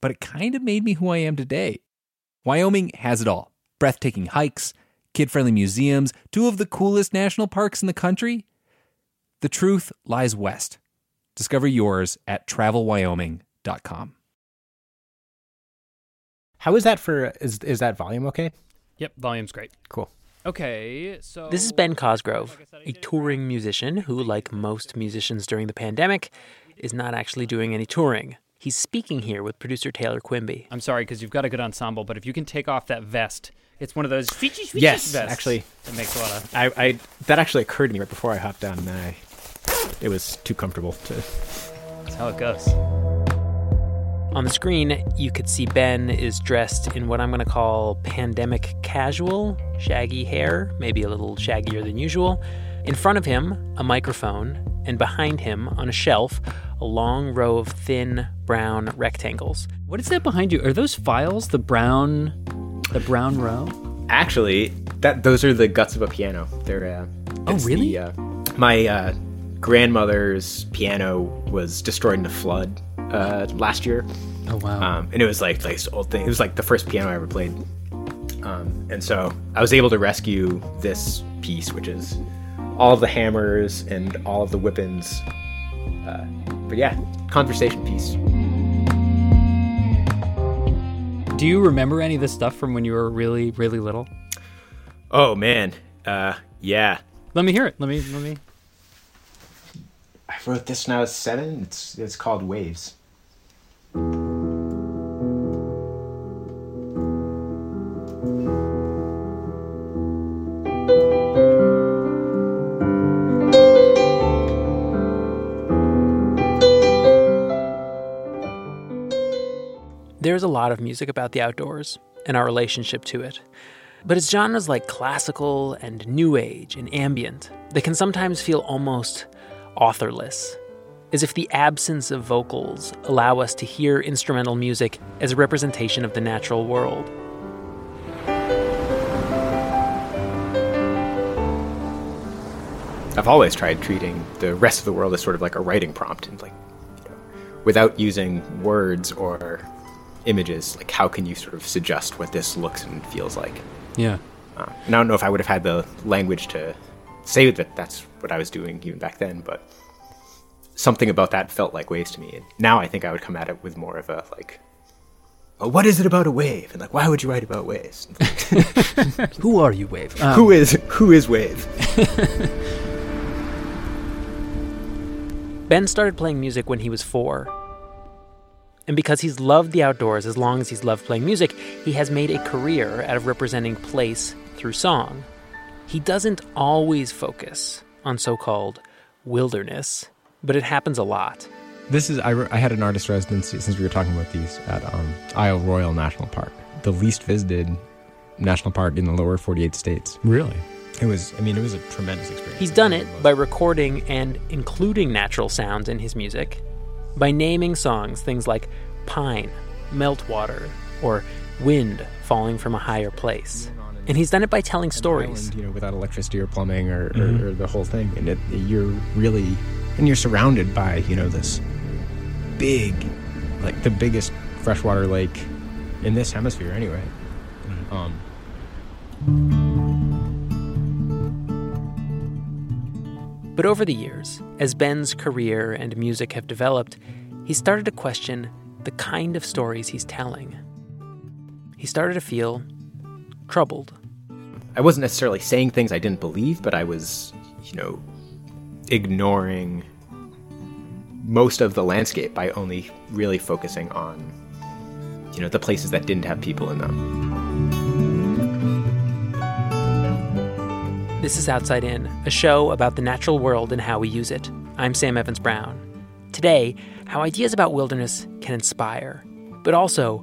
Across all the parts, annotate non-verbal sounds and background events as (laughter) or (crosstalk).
but it kind of made me who I am today. Wyoming has it all breathtaking hikes, kid friendly museums, two of the coolest national parks in the country. The truth lies west. Discover yours at travelwyoming.com. How is that for is is that volume okay? Yep, volume's great. Cool. Okay, so This is Ben Cosgrove, a touring musician who, like most musicians during the pandemic, is not actually doing any touring. He's speaking here with producer Taylor Quimby. I'm sorry because you've got a good ensemble, but if you can take off that vest, it's one of those feature Yes, vests. actually. it makes a lot of. I, I that actually occurred to me right before I hopped down, and I it was too comfortable to. That's how it goes. On the screen, you could see Ben is dressed in what I'm going to call pandemic casual, shaggy hair, maybe a little shaggier than usual. In front of him, a microphone, and behind him, on a shelf, a long row of thin brown rectangles. What is that behind you? Are those files? The brown, the brown row. Actually, that those are the guts of a piano. They're uh, Oh, really? The, uh, my uh, grandmother's piano was destroyed in a flood uh, last year. Oh wow. um, and it was like, like this old thing. It was like the first piano I ever played, um, and so I was able to rescue this piece, which is all of the hammers and all of the weapons. Uh, but yeah, conversation piece. Do you remember any of this stuff from when you were really, really little? Oh man, uh, yeah. Let me hear it. Let me. Let me. I wrote this when I was seven. It's it's called Waves. Lot of music about the outdoors and our relationship to it. But it's genres like classical and new age and ambient that can sometimes feel almost authorless, as if the absence of vocals allow us to hear instrumental music as a representation of the natural world. I've always tried treating the rest of the world as sort of like a writing prompt, and like, you know, without using words or images. Like, how can you sort of suggest what this looks and feels like? Yeah. Uh, and I don't know if I would have had the language to say that that's what I was doing even back then, but something about that felt like waves to me. And now I think I would come at it with more of a like, oh, what is it about a wave? And like, why would you write about waves? (laughs) Who are you, Wave? Um, (laughs) who is who is wave? (laughs) Ben started playing music when he was four. And because he's loved the outdoors as long as he's loved playing music, he has made a career out of representing place through song. He doesn't always focus on so called wilderness, but it happens a lot. This is I, re- I had an artist residency since we were talking about these at um, Isle Royale National Park, the least visited national park in the lower 48 states. Really? It was I mean it was a tremendous experience. He's done it by recording and including natural sounds in his music, by naming songs things like pine, meltwater, or wind falling from a higher place. And he's done it by telling stories. island, you know, without electricity or plumbing or, or, or the whole thing. And it, you're really, and you're surrounded by, you know, this big, like the biggest freshwater lake in this hemisphere anyway. Um, But over the years, as Ben's career and music have developed, he started to question the kind of stories he's telling. He started to feel troubled. I wasn't necessarily saying things I didn't believe, but I was, you know, ignoring most of the landscape by only really focusing on, you know, the places that didn't have people in them. This is Outside In, a show about the natural world and how we use it. I'm Sam Evans Brown. Today, how ideas about wilderness can inspire, but also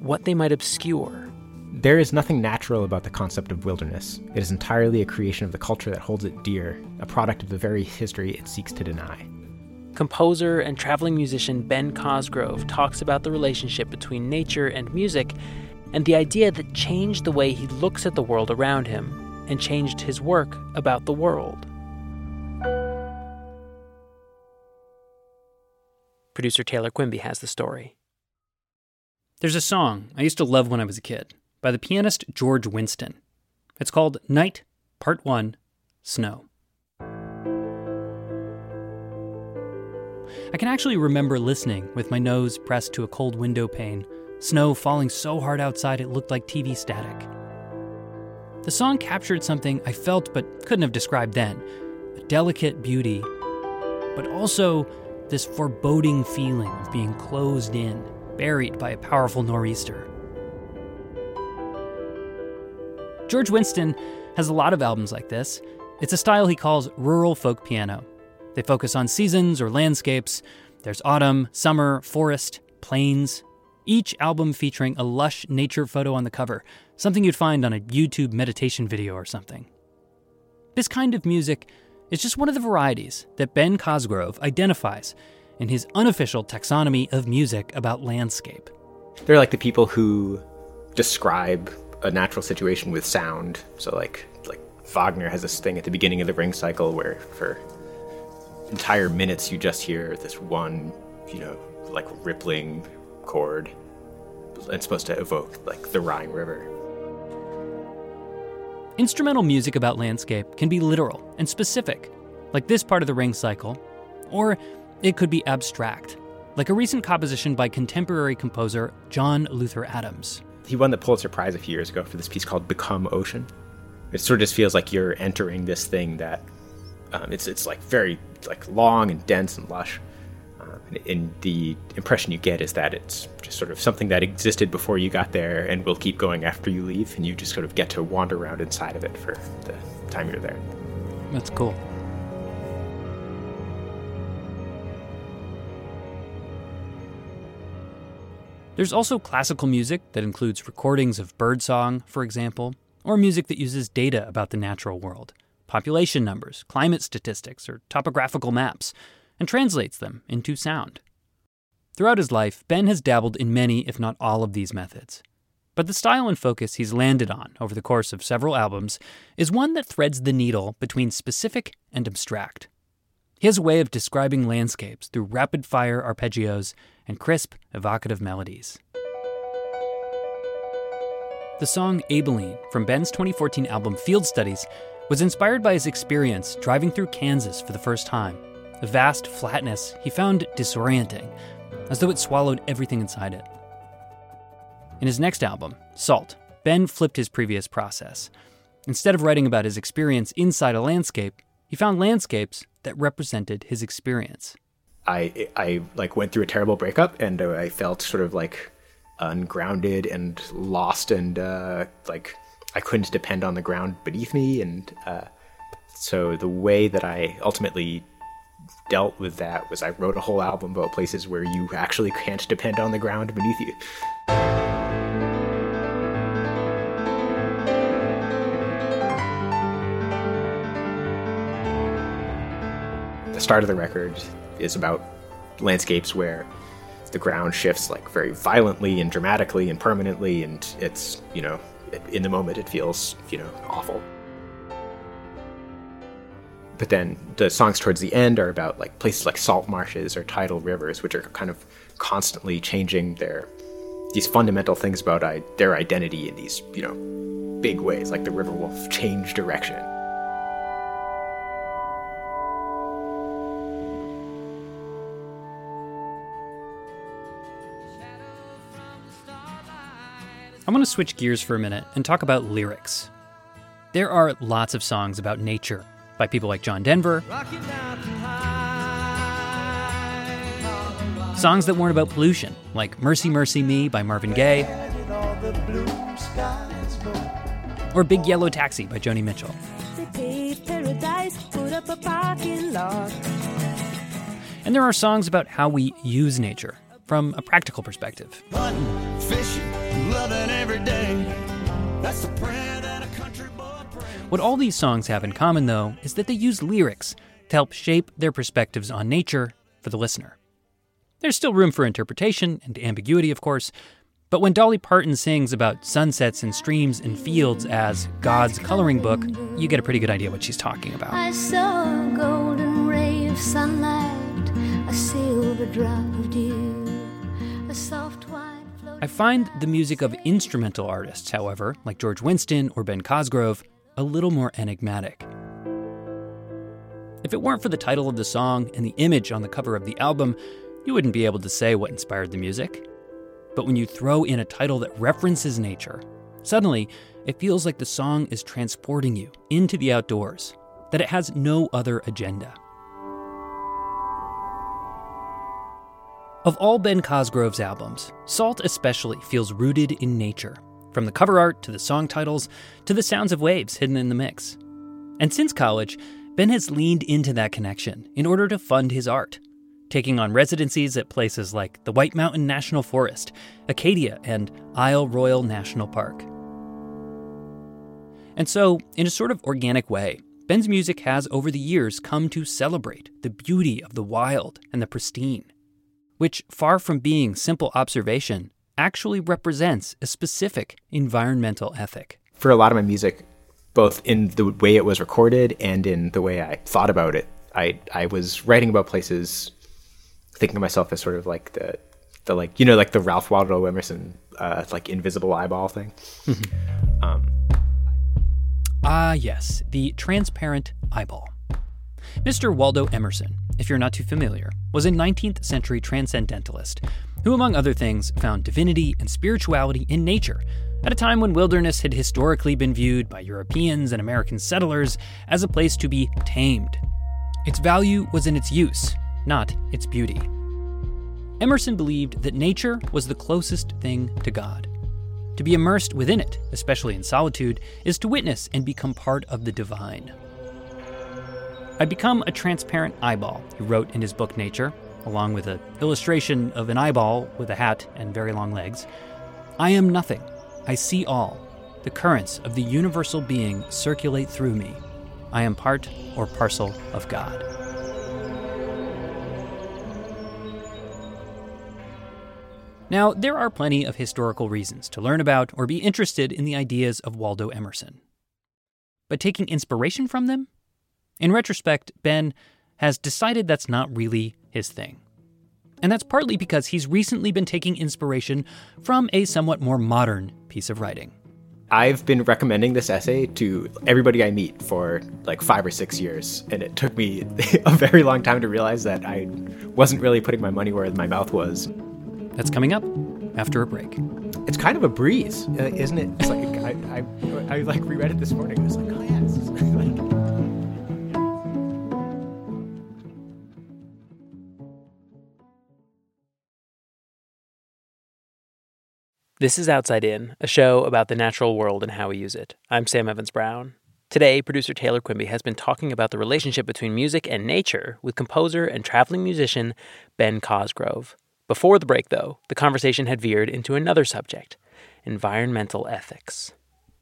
what they might obscure. There is nothing natural about the concept of wilderness. It is entirely a creation of the culture that holds it dear, a product of the very history it seeks to deny. Composer and traveling musician Ben Cosgrove talks about the relationship between nature and music and the idea that changed the way he looks at the world around him and changed his work about the world. Producer Taylor Quimby has the story. There's a song I used to love when I was a kid by the pianist George Winston. It's called Night, Part 1 Snow. I can actually remember listening with my nose pressed to a cold window pane, snow falling so hard outside it looked like TV static. The song captured something I felt but couldn't have described then a delicate beauty, but also this foreboding feeling of being closed in, buried by a powerful nor'easter. George Winston has a lot of albums like this. It's a style he calls rural folk piano. They focus on seasons or landscapes. There's autumn, summer, forest, plains. Each album featuring a lush nature photo on the cover, something you'd find on a YouTube meditation video or something. This kind of music is just one of the varieties that Ben Cosgrove identifies in his unofficial taxonomy of music about landscape. They're like the people who describe a natural situation with sound. So like like Wagner has this thing at the beginning of the ring cycle where for entire minutes you just hear this one, you know, like rippling chord. It's supposed to evoke like the Rhine River. Instrumental music about landscape can be literal and specific, like this part of the ring cycle, or it could be abstract, like a recent composition by contemporary composer John Luther Adams. He won the Pulitzer Prize a few years ago for this piece called "Become Ocean." It sort of just feels like you're entering this thing that um, it's it's like very like long and dense and lush. And the impression you get is that it's just sort of something that existed before you got there and will keep going after you leave, and you just sort of get to wander around inside of it for the time you're there. That's cool. There's also classical music that includes recordings of birdsong, for example, or music that uses data about the natural world, population numbers, climate statistics, or topographical maps, and translates them into sound. Throughout his life, Ben has dabbled in many, if not all, of these methods. But the style and focus he's landed on over the course of several albums is one that threads the needle between specific and abstract. He has a way of describing landscapes through rapid fire arpeggios and crisp, evocative melodies. The song Abilene from Ben's 2014 album Field Studies was inspired by his experience driving through Kansas for the first time. The vast flatness he found disorienting, as though it swallowed everything inside it. In his next album, Salt, Ben flipped his previous process. Instead of writing about his experience inside a landscape, he found landscapes that represented his experience. I I like went through a terrible breakup and I felt sort of like ungrounded and lost and uh, like I couldn't depend on the ground beneath me and uh, so the way that I ultimately dealt with that was I wrote a whole album about places where you actually can't depend on the ground beneath you. The start of the record is about landscapes where the ground shifts like very violently and dramatically and permanently and it's you know in the moment it feels you know awful but then the songs towards the end are about like places like salt marshes or tidal rivers which are kind of constantly changing their these fundamental things about I, their identity in these you know big ways like the river will change direction I want to switch gears for a minute and talk about lyrics. There are lots of songs about nature by people like John Denver, songs that weren't about pollution, like Mercy Mercy Me by Marvin Gaye, or Big Yellow Taxi by Joni Mitchell. And there are songs about how we use nature from a practical perspective. What all these songs have in common, though, is that they use lyrics to help shape their perspectives on nature for the listener. There's still room for interpretation and ambiguity, of course, but when Dolly Parton sings about sunsets and streams and fields as God's coloring book, you get a pretty good idea what she's talking about. I saw a golden ray of sunlight, a silver drop of dew, a soft white. I find the music of instrumental artists, however, like George Winston or Ben Cosgrove, a little more enigmatic. If it weren't for the title of the song and the image on the cover of the album, you wouldn't be able to say what inspired the music. But when you throw in a title that references nature, suddenly it feels like the song is transporting you into the outdoors, that it has no other agenda. Of all Ben Cosgrove's albums, Salt especially feels rooted in nature, from the cover art to the song titles to the sounds of waves hidden in the mix. And since college, Ben has leaned into that connection in order to fund his art, taking on residencies at places like the White Mountain National Forest, Acadia, and Isle Royale National Park. And so, in a sort of organic way, Ben's music has over the years come to celebrate the beauty of the wild and the pristine, which, far from being simple observation, actually represents a specific environmental ethic. for a lot of my music, both in the way it was recorded and in the way I thought about it, I I was writing about places, thinking of myself as sort of like the the like you know like the Ralph Waldo Emerson uh, like invisible eyeball thing. um, Ah, yes, the transparent eyeball. Mr. Waldo Emerson, if you're not too familiar, was a 19th century transcendentalist who, among other things, found divinity and spirituality in nature at a time when wilderness had historically been viewed by Europeans and American settlers as a place to be tamed. Its value was in its use, not its beauty. Emerson believed that nature was the closest thing to God. To be immersed within it, especially in solitude, is to witness and become part of the divine. I become a transparent eyeball, he wrote in his book Nature, along with an illustration of an eyeball with a hat and very long legs. I am nothing. I see all. The currents of the universal being circulate through me. I am part or parcel of God. Now, there are plenty of historical reasons to learn about or be interested in the ideas of Waldo Emerson. But taking inspiration from them? In retrospect, Ben has decided that's not really his thing. And that's partly because he's recently been taking inspiration from a somewhat more modern piece of writing. I've been recommending this essay to everybody I meet for like five or six years, and it took me (laughs) a very long time to realize that I wasn't really putting my money where my mouth was. That's coming up after a break. It's kind of a breeze, uh, isn't it? It's like I, I, I like reread it this morning. It was like, oh yeah, This is Outside In, a show about the natural world and how we use it. I'm Sam Evans Brown. Today, producer Taylor Quimby has been talking about the relationship between music and nature with composer and traveling musician Ben Cosgrove. Before the break, though, the conversation had veered into another subject environmental ethics.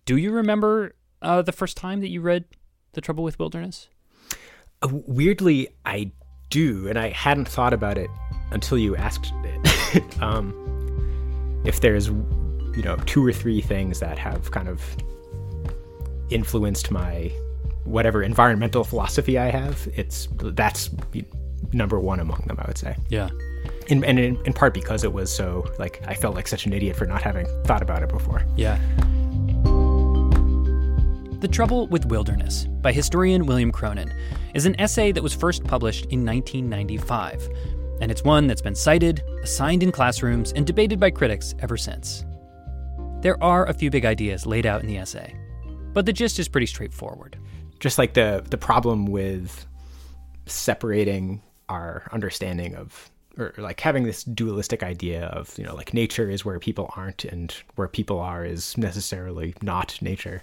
Do you remember uh, the first time that you read The Trouble with Wilderness? Uh, weirdly, I do, and I hadn't thought about it until you asked it. (laughs) um, if there's you know two or three things that have kind of influenced my whatever environmental philosophy I have. It's that's number one among them, I would say. Yeah. In, and in, in part because it was so like I felt like such an idiot for not having thought about it before. Yeah. The Trouble with Wilderness by historian William Cronon is an essay that was first published in 1995, and it's one that's been cited, assigned in classrooms, and debated by critics ever since. There are a few big ideas laid out in the essay, but the gist is pretty straightforward. Just like the the problem with separating our understanding of or like having this dualistic idea of you know like nature is where people aren't and where people are is necessarily not nature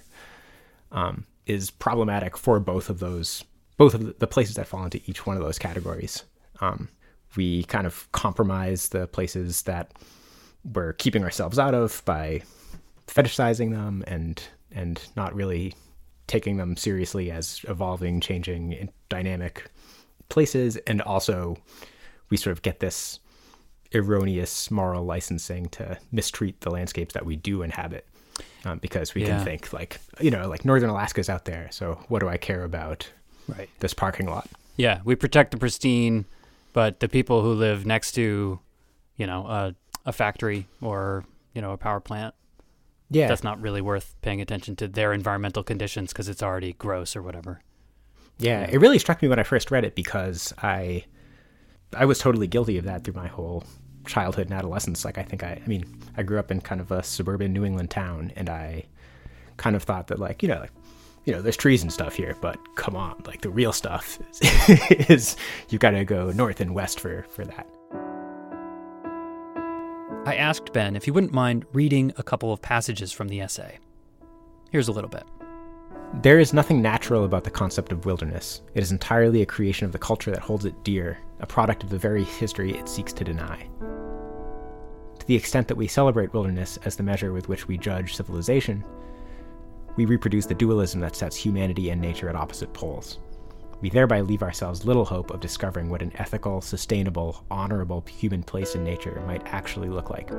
um, is problematic for both of those both of the places that fall into each one of those categories um, we kind of compromise the places that we're keeping ourselves out of by fetishizing them and and not really taking them seriously as evolving changing dynamic places and also we sort of get this erroneous moral licensing to mistreat the landscapes that we do inhabit um, because we Yeah. can think like you know like northern alaska's out there so what do i care about Right. this parking lot Yeah, we protect the pristine, but the people who live next to, you know, a, a factory or, you know, a power plant, yeah that's not really worth paying attention to their environmental conditions because it's already gross or whatever. Yeah, it really struck me when I first read it because I I was totally guilty of that through my whole childhood and adolescence. Like I think I I mean, I grew up in kind of a suburban New England town and I kind of thought that like, you know, like you know, there's trees and stuff here, but come on, like the real stuff is, (laughs) is you got to go north and west for for that. I asked Ben if he wouldn't mind reading a couple of passages from the essay. Here's a little bit. There is nothing natural about the concept of wilderness. It is entirely a creation of the culture that holds it dear, a product of the very history it seeks to deny. To the extent that we celebrate wilderness as the measure with which we judge civilization, we reproduce the dualism that sets humanity and nature at opposite poles. We thereby leave ourselves little hope of discovering what an ethical, sustainable, honorable human place in nature might actually look like.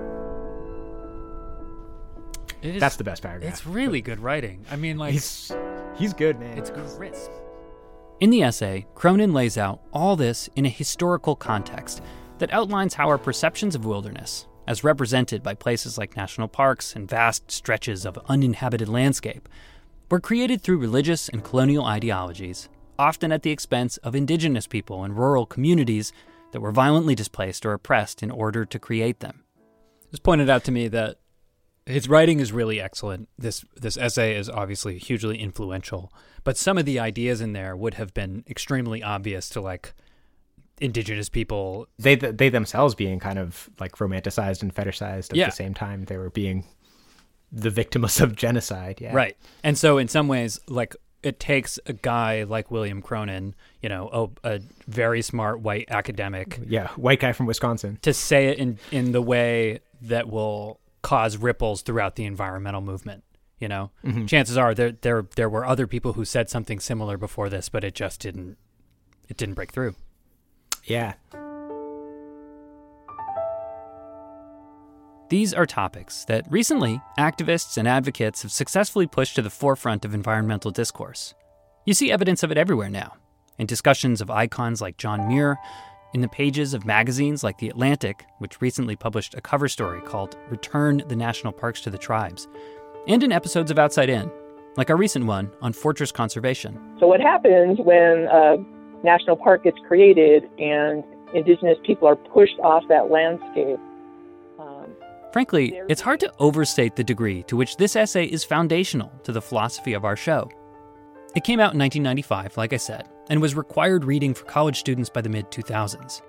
Is, That's the best paragraph. It's really good writing. I mean, like, he's he's good, man. it's crisp. In the essay, Cronon lays out all this in a historical context that outlines how our perceptions of wilderness, as represented by places like national parks and vast stretches of uninhabited landscape, were created through religious and colonial ideologies, often at the expense of indigenous people and rural communities that were violently displaced or oppressed in order to create them. It's pointed out to me that his writing is really excellent. This this essay is obviously hugely influential, but some of the ideas in there would have been extremely obvious to like indigenous people. they they themselves being kind of like romanticized and fetishized at Yeah. the same time they were being the victims of genocide yeah Right. And so in some ways like it takes a guy like William Cronon, you know, a, a very smart white academic yeah white guy from wisconsin to say it in in the way that will cause ripples throughout the environmental movement. You know, mm-hmm. chances are there there there were other people who said something similar before this, but it just didn't it didn't break through. Yeah These are topics that recently activists and advocates have successfully pushed to the forefront of environmental discourse. You see evidence of it everywhere now in discussions of icons like John Muir, in the pages of magazines like The Atlantic, which recently published a cover story called Return the National Parks to the Tribes, and in episodes of Outside In, like our recent one on fortress conservation. So what happens when a national park gets created and indigenous people are pushed off that landscape? Um, Frankly, it's hard to overstate the degree to which this essay is foundational to the philosophy of our show. It came out in 1995, like I said, and was required reading for college students by the mid 2000s.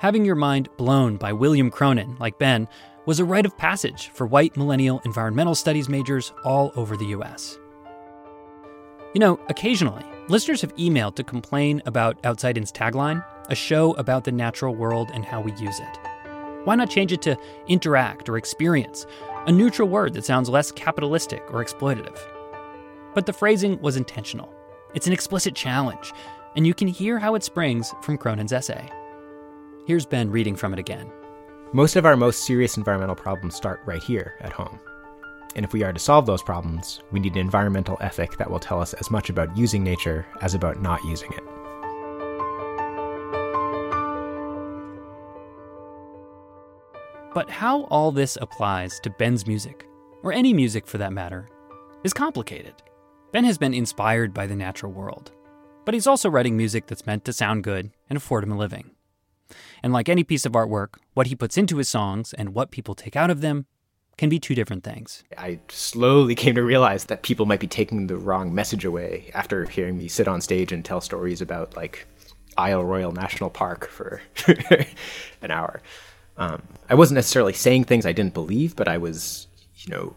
Having your mind blown by William Cronon, like Ben, was a rite of passage for white millennial environmental studies majors all over the US. You know, occasionally, listeners have emailed to complain about Outside In's tagline, a show about the natural world and how we use it. Why not change it to interact or experience, a neutral word that sounds less capitalistic or exploitative? But the phrasing was intentional. It's an explicit challenge, and you can hear how it springs from Cronon's essay. Here's Ben reading from it again. Most of our most serious environmental problems start right here at home. And if we are to solve those problems, we need an environmental ethic that will tell us as much about using nature as about not using it. But how all this applies to Ben's music, or any music for that matter, is complicated. Ben has been inspired by the natural world, but he's also writing music that's meant to sound good and afford him a living. And like any piece of artwork, what he puts into his songs and what people take out of them can be two different things. I slowly (laughs) came to realize that people might be taking the wrong message away after hearing me sit on stage and tell stories about like Isle Royale National Park for (laughs) an hour. Um, I wasn't necessarily saying things I didn't believe, but I was, you know,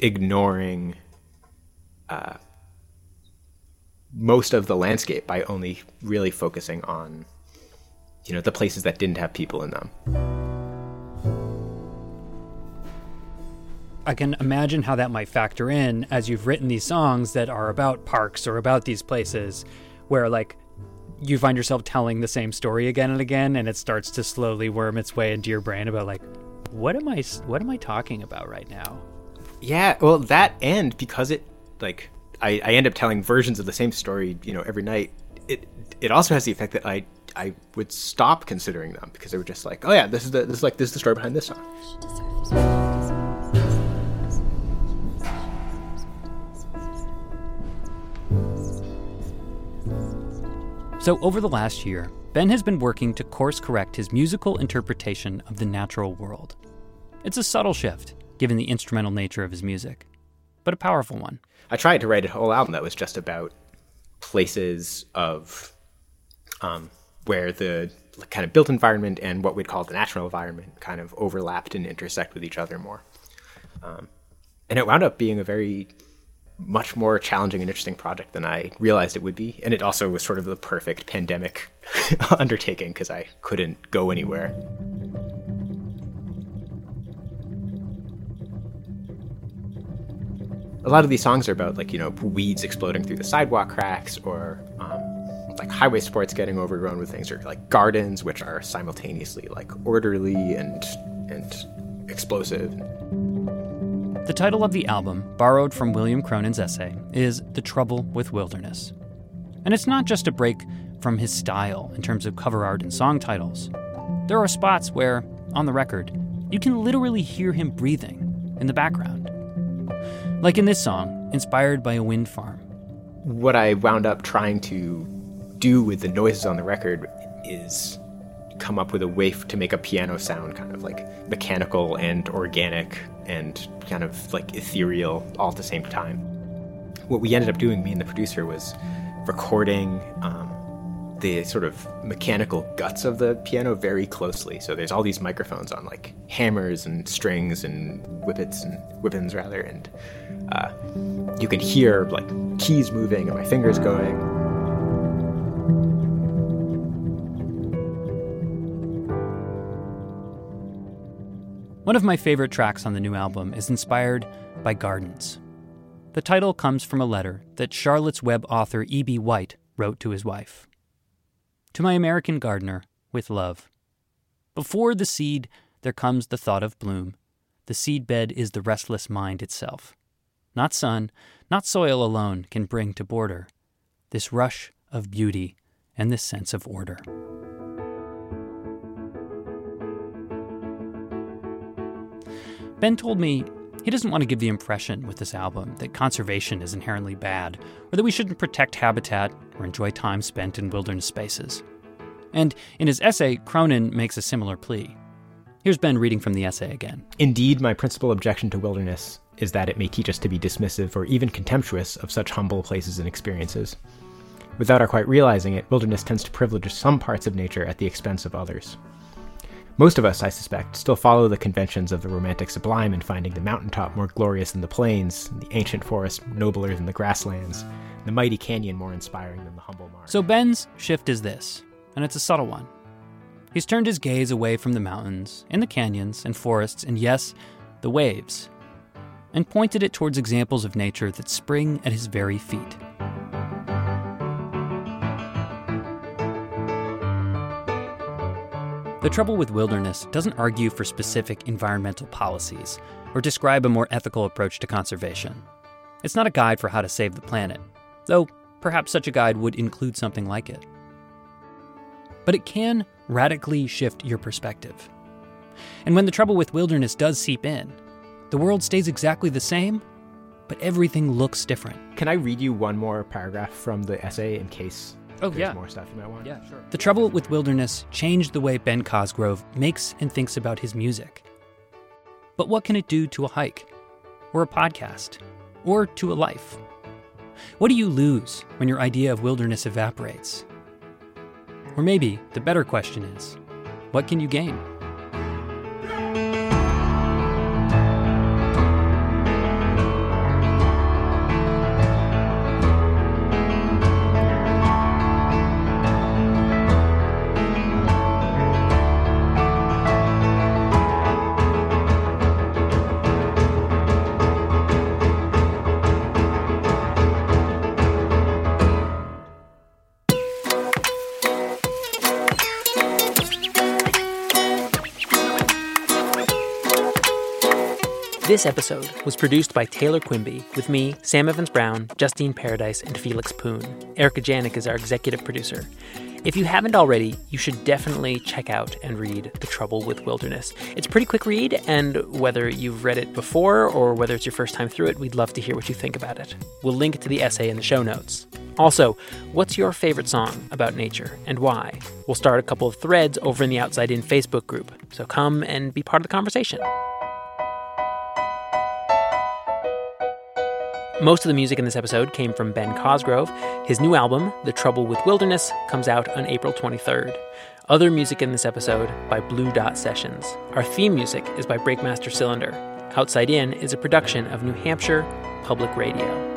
ignoring uh, most of the landscape by only really focusing on, you know, the places that didn't have people in them. I can imagine how that might factor in as you've written these songs that are about parks or about these places where like you find yourself telling the same story again and again and it starts to slowly worm its way into your brain about like what am I what am I talking about right now? Yeah, well that and because it like I, I end up telling versions of the same story, you know, every night, it it also has the effect that I I would stop considering them because they were just like, oh yeah, this is the this is like this is the story behind this song. So, over the last year, Ben has been working to course correct his musical interpretation of the natural world. It's a subtle shift, given the instrumental nature of his music, but a powerful one. I tried to write a whole album that was just about places of um, where the kind of built environment and what we'd call the natural environment kind of overlapped and intersect with each other more. Um, and it wound up being a very much more challenging and interesting project than I realized it would be. And it also was sort of the perfect pandemic (laughs) undertaking because I couldn't go anywhere. A lot of these songs are about like you know weeds exploding through the sidewalk cracks, or um, like highway sports getting overgrown with things, or like gardens which are simultaneously like orderly and and explosive. The title of the album, borrowed from William Cronon's essay, is The Trouble with Wilderness. And it's not just a break from his style in terms of cover art and song titles. There are spots where, on the record, you can literally hear him breathing in the background. Like in this song, inspired by a wind farm. What I wound up trying to do with the noises on the record is come up with a way to make a piano sound kind of like mechanical and organic and kind of like ethereal all at the same time. What we ended up doing, me and the producer, was recording um, the sort of mechanical guts of the piano very closely. So there's all these microphones on like hammers and strings and whippets and wippens rather, and uh, you can hear like keys moving and my fingers going. One of my favorite tracks on the new album is inspired by gardens. The title comes from a letter that Charlotte's Web author E.B. White wrote to his wife. To my American gardener, with love. Before the seed, there comes the thought of bloom. The seed bed is the restless mind itself. Not sun, not soil alone can bring to border this rush of beauty and this sense of order. Ben told me he doesn't want to give the impression with this album that conservation is inherently bad, or that we shouldn't protect habitat or enjoy time spent in wilderness spaces. And in his essay, Cronon makes a similar plea. Here's Ben reading from the essay again. Indeed, my principal objection to wilderness is that it may teach us to be dismissive or even contemptuous of such humble places and experiences. Without our quite realizing it, wilderness tends to privilege some parts of nature at the expense of others. Most of us, I suspect, still follow the conventions of the romantic sublime in finding the mountaintop more glorious than the plains, the ancient forest nobler than the grasslands, the mighty canyon more inspiring than the humble marsh. So Ben's shift is this, and it's a subtle one. He's turned his gaze away from the mountains, and the canyons, and forests, and yes, the waves, and pointed it towards examples of nature that spring at his very feet. The Trouble with Wilderness doesn't argue for specific environmental policies or describe a more ethical approach to conservation. It's not a guide for how to save the planet, though perhaps such a guide would include something like it. But it can radically shift your perspective. And when the trouble with wilderness does seep in, the world stays exactly the same, but everything looks different. Can I read you one more paragraph from the essay in case Oh, there's yeah. more stuff you might want? Yeah, sure. The trouble with wilderness changed the way Ben Cosgrove makes and thinks about his music. But what can it do to a hike, or a podcast, or to a life? What do you lose when your idea of wilderness evaporates? Or maybe the better question is what can you gain? This episode was produced by Taylor Quimby with me, Sam Evans Brown, Justine Paradise, and Felix Poon. Erica Janik is our executive producer. If you haven't already, you should definitely check out and read The Trouble with Wilderness. It's a pretty quick read, and whether you've read it before or whether it's your first time through it, we'd love to hear what you think about it. We'll link to the essay in the show notes. Also, what's your favorite song about nature and why? We'll start a couple of threads over in the Outside In Facebook group, so come and be part of the conversation. Most of the music in this episode came from Ben Cosgrove. His new album, The Trouble with Wilderness, comes out on April 23rd. Other music in this episode by Blue Dot Sessions. Our theme music is by Breakmaster Cylinder. Outside In is a production of New Hampshire Public Radio.